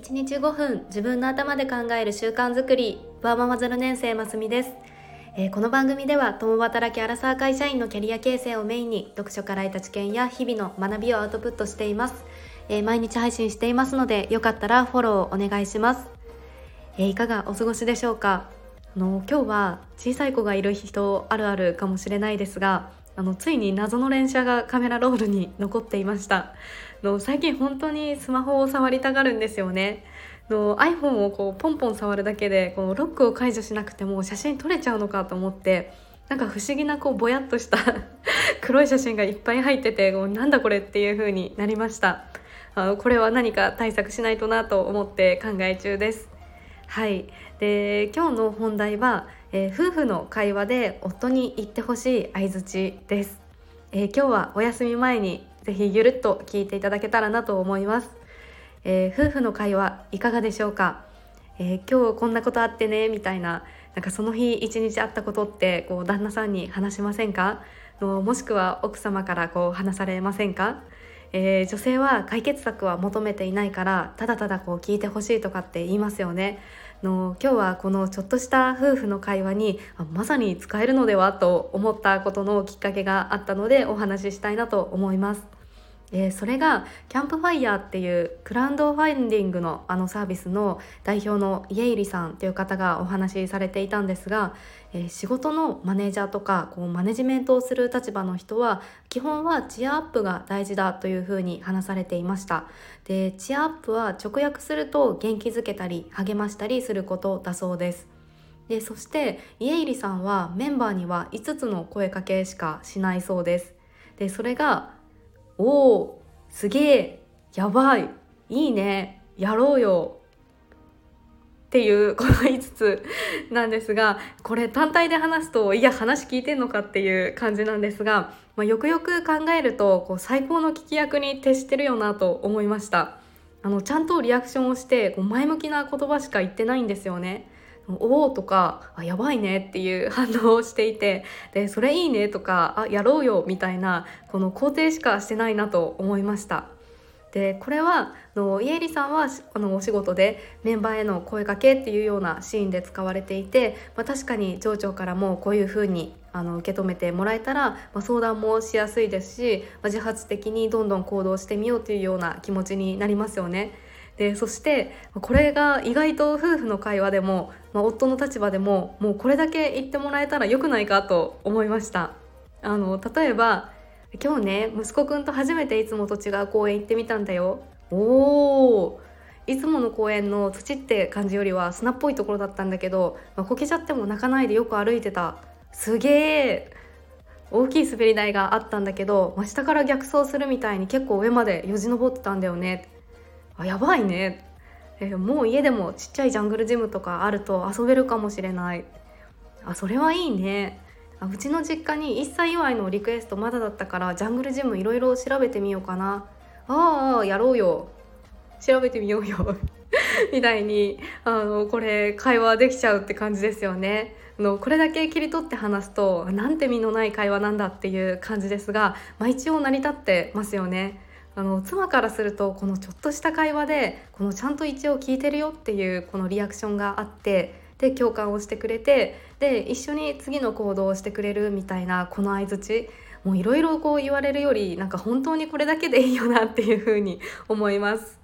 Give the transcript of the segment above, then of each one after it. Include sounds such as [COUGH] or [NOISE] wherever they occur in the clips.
1日5分自分の頭で考える習慣づくり。ワーママ0年生ますみです、えー、この番組では共働きアラサー会社員のキャリア形成をメインに読書から得た知見や日々の学びをアウトプットしています、えー、毎日配信していますのでよかったらフォローお願いします、えー、いかがお過ごしでしょうか？あの今日は小さい子がいる人あるあるかもしれないですがあのついに謎の連写がカメラロールに残っていました。の最近本当にスマホを触りたがるんですよね。の iPhone をこうポンポン触るだけでこのロックを解除しなくても写真撮れちゃうのかと思ってなんか不思議なこうぼやっとした [LAUGHS] 黒い写真がいっぱい入っててこうなんだこれっていう風になりました。あのこれは何か対策しないとなと思って考え中です。はい。で今日の本題は、えー、夫婦の会話で夫に言ってほしい相槌です、えー、今日はお休み前にぜひゆるっと聞いていただけたらなと思います、えー、夫婦の会話いかがでしょうか、え今日こんなことあってねみたいななんかその日一日あったことってこう旦那さんに話しませんか？のもしくは奥様からこう話されませんか？えー、女性は解決策は求めていないからただただこう聞いてほしいとかって言いますよね。の今日はこのちょっとした夫婦の会話にまさに使えるのではと思ったことのきっかけがあったのでお話ししたいなと思います。え、それがキャンプファイヤーっていうクラウドファインディングのあのサービスの代表の家入さんという方がお話しされていたんですが、えー、仕事のマネージャーとかこうマネジメントをする立場の人は基本はチアアップが大事だというふうに話されていました。でチアアップは直訳すると元気づけたり励ましたりすることだそうです。でそして家入さんはメンバーには5つの声かけしかしないそうです。でそれがおおすげえやばいいいねやろうよ。っていうこの5つなんですがこれ単体で話すといや話聞いてんのかっていう感じなんですが、まあ、よくよく考えるとこう最高の聞き役に徹してるよなと思いました。あのちゃんとリアクションをしてこう前向きな言葉しか言ってないんですよね。おおとかあやばいねっていう [LAUGHS] 反応をしていてでそれいいねとかあやろうよみたいなこの肯定しかしてないなと思いましたでこれはの家入さんはあのお仕事でメンバーへの声かけっていうようなシーンで使われていて、まあ、確かに町長からもこういうふうにあの受け止めてもらえたら、まあ、相談もしやすいですし、まあ、自発的にどんどん行動してみようというような気持ちになりますよね。でそしてこれが意外と夫婦の会話でも、まあ、夫の立場でももうこれだけ言ってもらえたらよくないかと思いました。あの例えば「今日ね息子くんと初めていつもと違う公園行ってみたんだよ」おーいつもの公園の土って感じよりは砂っぽいところだったんだけど、まあ、こけちゃっても泣かないでよく歩いてた。すげえ大きい滑り台があったんだけど、まあ、下から逆走するみたいに結構上までよじ登ってたんだよね。あやばいね、えー、もう家でもちっちゃいジャングルジムとかあると遊べるかもしれない。あそれはいいね。あうちの実家に1歳祝いのリクエストまだだったからジャングルジムいろいろ調べてみようかな。ああやろうよ。調べてみようよ。[LAUGHS] みたいにあのこれ会話できちゃうって感じですよね。のこれだけ切り取って話すとなんて身のない会話なんだっていう感じですが、まあ、一応成り立ってますよね。あの妻からするとこのちょっとした会話でこのちゃんと一応聞いてるよっていうこのリアクションがあってで共感をしてくれてで一緒に次の行動をしてくれるみたいなこの相づちもういろいろこう言われるよりなんか本当にこれだけでいいよなっていうふうに思います。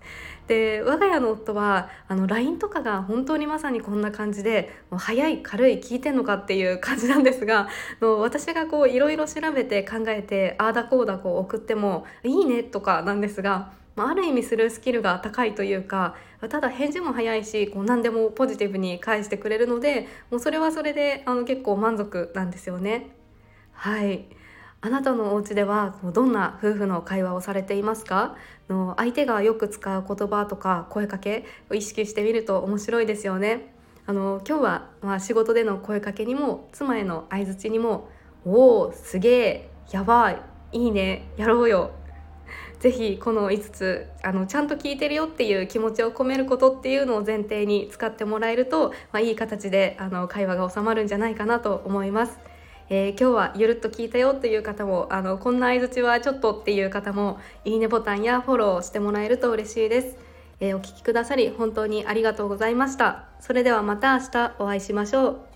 で我が家の夫はあの LINE とかが本当にまさにこんな感じでもう早い軽い聞いてんのかっていう [LAUGHS] 感じなんですがの私がこういろいろ調べて考えてああだこうだこう送ってもいいねとかなんですがまある意味するスキルが高いというかただ返事も早いしこう何でもポジティブに返してくれるのでもうそれはそれであの結構満足なんですよね。はいあなたのお家ではどんな夫婦の会話をされていますか？の相手がよく使う言葉とか声かけを意識してみると面白いですよね。あの今日は、まあ、仕事での声かけにも妻への相づちにも「おおすげえやばいいいねやろうよ」ぜひこの5つあのちゃんと聞いてるよっていう気持ちを込めることっていうのを前提に使ってもらえると、まあ、いい形であの会話が収まるんじゃないかなと思います。えー、今日はゆるっと聞いたよという方もあのこんな相づちはちょっとっていう方もいいねボタンやフォローしてもらえると嬉しいです、えーお聴きくださり本当にありがとうございました。それではまた明日お会いしましょう。